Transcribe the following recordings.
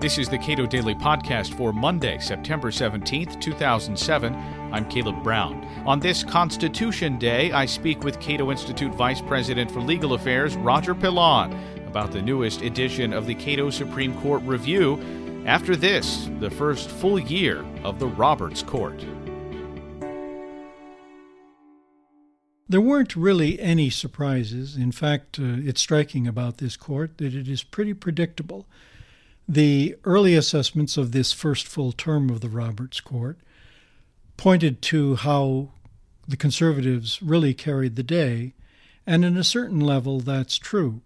This is the Cato Daily Podcast for Monday, September 17th, 2007. I'm Caleb Brown. On this Constitution Day, I speak with Cato Institute Vice President for Legal Affairs, Roger Pilon, about the newest edition of the Cato Supreme Court Review. After this, the first full year of the Roberts Court. There weren't really any surprises. In fact, uh, it's striking about this court that it is pretty predictable. The early assessments of this first full term of the Roberts Court pointed to how the conservatives really carried the day, and in a certain level, that's true.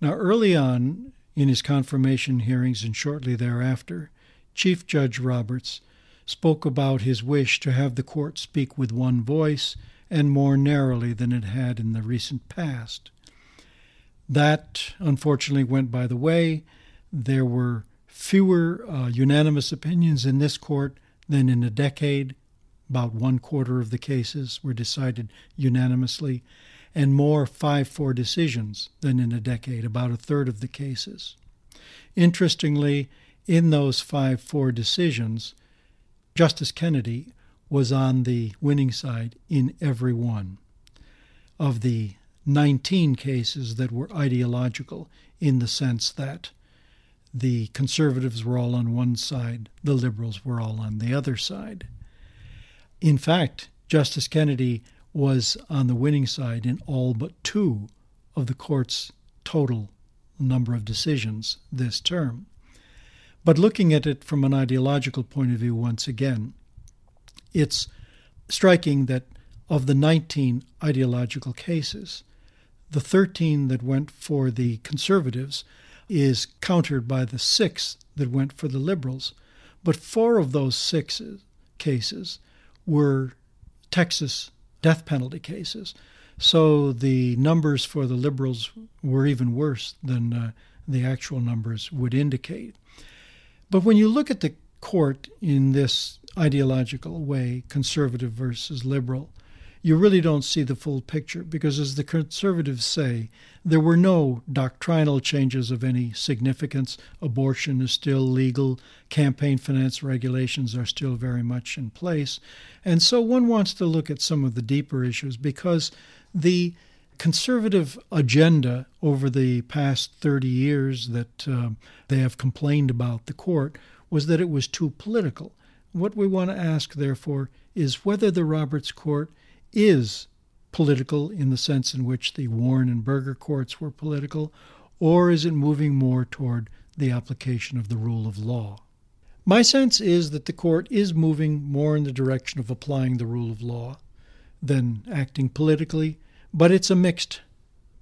Now, early on in his confirmation hearings and shortly thereafter, Chief Judge Roberts spoke about his wish to have the court speak with one voice and more narrowly than it had in the recent past. That unfortunately went by the way, there were fewer uh, unanimous opinions in this court than in a decade. About one quarter of the cases were decided unanimously, and more 5 4 decisions than in a decade, about a third of the cases. Interestingly, in those 5 4 decisions, Justice Kennedy was on the winning side in every one. Of the 19 cases that were ideological in the sense that the conservatives were all on one side, the liberals were all on the other side. In fact, Justice Kennedy was on the winning side in all but two of the court's total number of decisions this term. But looking at it from an ideological point of view once again, it's striking that of the 19 ideological cases, the 13 that went for the conservatives is countered by the six that went for the liberals. But four of those six cases were Texas death penalty cases. So the numbers for the liberals were even worse than uh, the actual numbers would indicate. But when you look at the court in this ideological way, conservative versus liberal, you really don't see the full picture because, as the conservatives say, there were no doctrinal changes of any significance. Abortion is still legal, campaign finance regulations are still very much in place. And so one wants to look at some of the deeper issues because the conservative agenda over the past 30 years that uh, they have complained about the court was that it was too political. What we want to ask, therefore, is whether the Roberts Court is political in the sense in which the Warren and Burger courts were political, or is it moving more toward the application of the rule of law? My sense is that the court is moving more in the direction of applying the rule of law than acting politically, but it's a mixed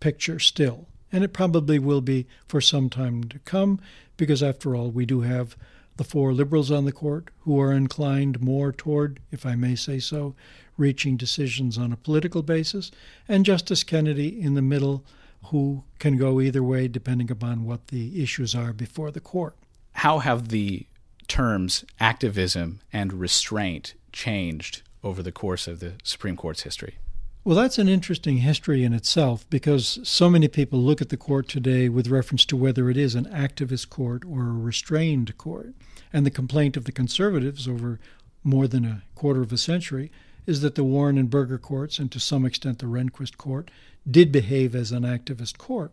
picture still, and it probably will be for some time to come, because after all, we do have the four liberals on the court who are inclined more toward, if I may say so, reaching decisions on a political basis, and Justice Kennedy in the middle, who can go either way depending upon what the issues are before the court. How have the terms activism and restraint changed over the course of the Supreme Court's history? Well, that's an interesting history in itself because so many people look at the court today with reference to whether it is an activist court or a restrained court. And the complaint of the conservatives over more than a quarter of a century is that the Warren and Burger courts, and to some extent the Rehnquist court, did behave as an activist court.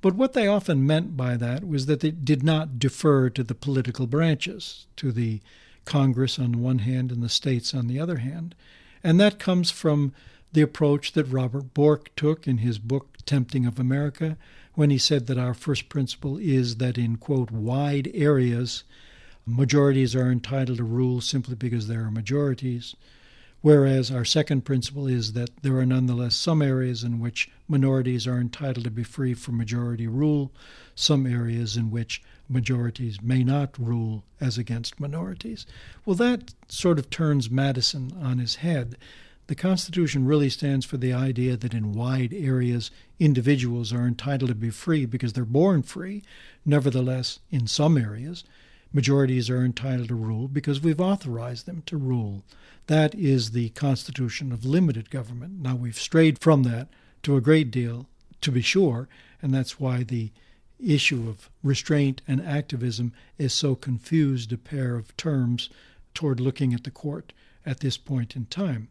But what they often meant by that was that they did not defer to the political branches, to the Congress on one hand and the states on the other hand. And that comes from the approach that Robert Bork took in his book Tempting of America, when he said that our first principle is that in, quote, wide areas, majorities are entitled to rule simply because there are majorities. Whereas our second principle is that there are nonetheless some areas in which minorities are entitled to be free from majority rule, some areas in which majorities may not rule as against minorities. Well, that sort of turns Madison on his head the Constitution really stands for the idea that in wide areas, individuals are entitled to be free because they're born free. Nevertheless, in some areas, majorities are entitled to rule because we've authorized them to rule. That is the constitution of limited government. Now, we've strayed from that to a great deal, to be sure, and that's why the issue of restraint and activism is so confused a pair of terms toward looking at the court at this point in time.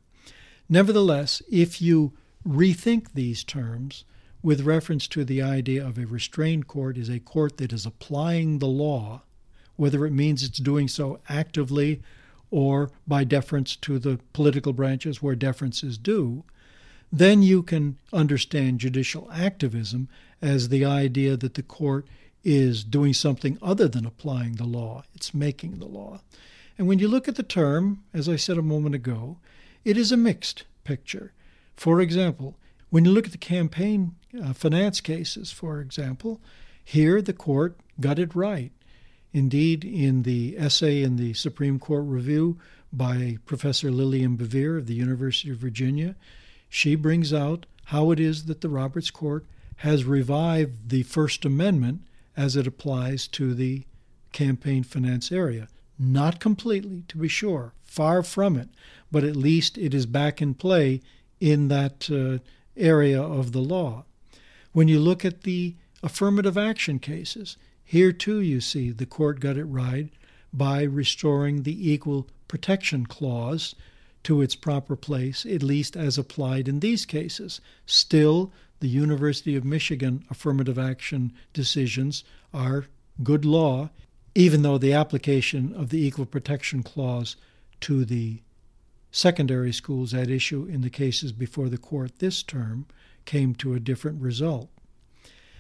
Nevertheless, if you rethink these terms with reference to the idea of a restrained court is a court that is applying the law, whether it means it's doing so actively or by deference to the political branches where deference is due, then you can understand judicial activism as the idea that the court is doing something other than applying the law, it's making the law. And when you look at the term, as I said a moment ago, it is a mixed picture. For example, when you look at the campaign uh, finance cases, for example, here the court got it right. Indeed, in the essay in the Supreme Court Review by Professor Lillian BeVier of the University of Virginia, she brings out how it is that the Roberts Court has revived the First Amendment as it applies to the campaign finance area. Not completely, to be sure, far from it, but at least it is back in play in that uh, area of the law. When you look at the affirmative action cases, here too you see the court got it right by restoring the Equal Protection Clause to its proper place, at least as applied in these cases. Still, the University of Michigan affirmative action decisions are good law even though the application of the Equal Protection Clause to the secondary schools at issue in the cases before the court this term came to a different result.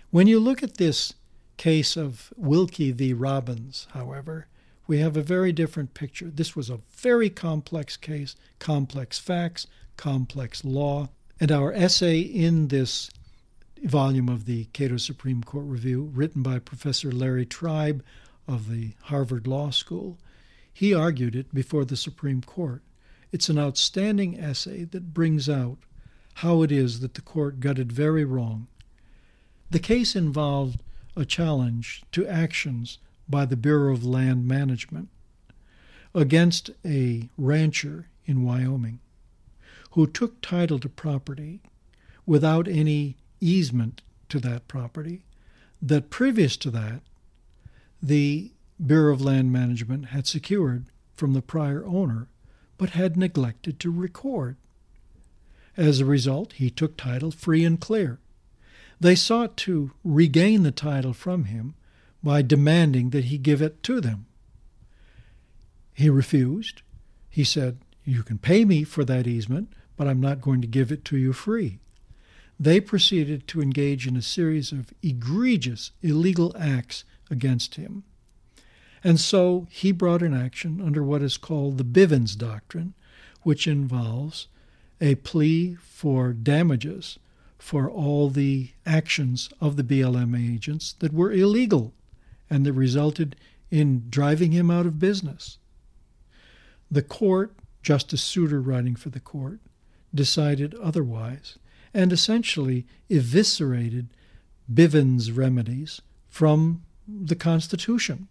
When you look at this case of Wilkie v. Robbins, however, we have a very different picture. This was a very complex case, complex facts, complex law, and our essay in this volume of the Cato Supreme Court Review, written by Professor Larry Tribe of the Harvard Law School, he argued it before the Supreme Court. It's an outstanding essay that brings out how it is that the court got it very wrong. The case involved a challenge to actions by the Bureau of Land Management against a rancher in Wyoming who took title to property without any easement to that property, that previous to that the Bureau of Land Management had secured from the prior owner, but had neglected to record. As a result, he took title free and clear. They sought to regain the title from him by demanding that he give it to them. He refused. He said, You can pay me for that easement, but I'm not going to give it to you free. They proceeded to engage in a series of egregious illegal acts against him. And so he brought an action under what is called the Bivens Doctrine, which involves a plea for damages for all the actions of the BLM agents that were illegal and that resulted in driving him out of business. The court, Justice Souter writing for the court, decided otherwise and essentially eviscerated Bivens remedies from the Constitution.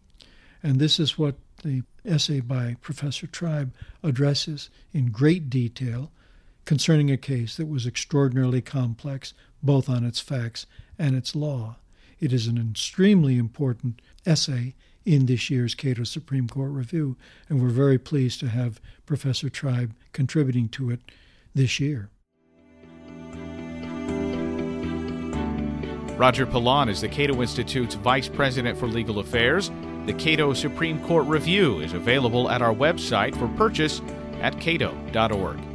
And this is what the essay by Professor Tribe addresses in great detail concerning a case that was extraordinarily complex, both on its facts and its law. It is an extremely important essay in this year's Cato Supreme Court Review, and we're very pleased to have Professor Tribe contributing to it this year. Roger Pilon is the Cato Institute's Vice President for Legal Affairs. The Cato Supreme Court Review is available at our website for purchase at cato.org.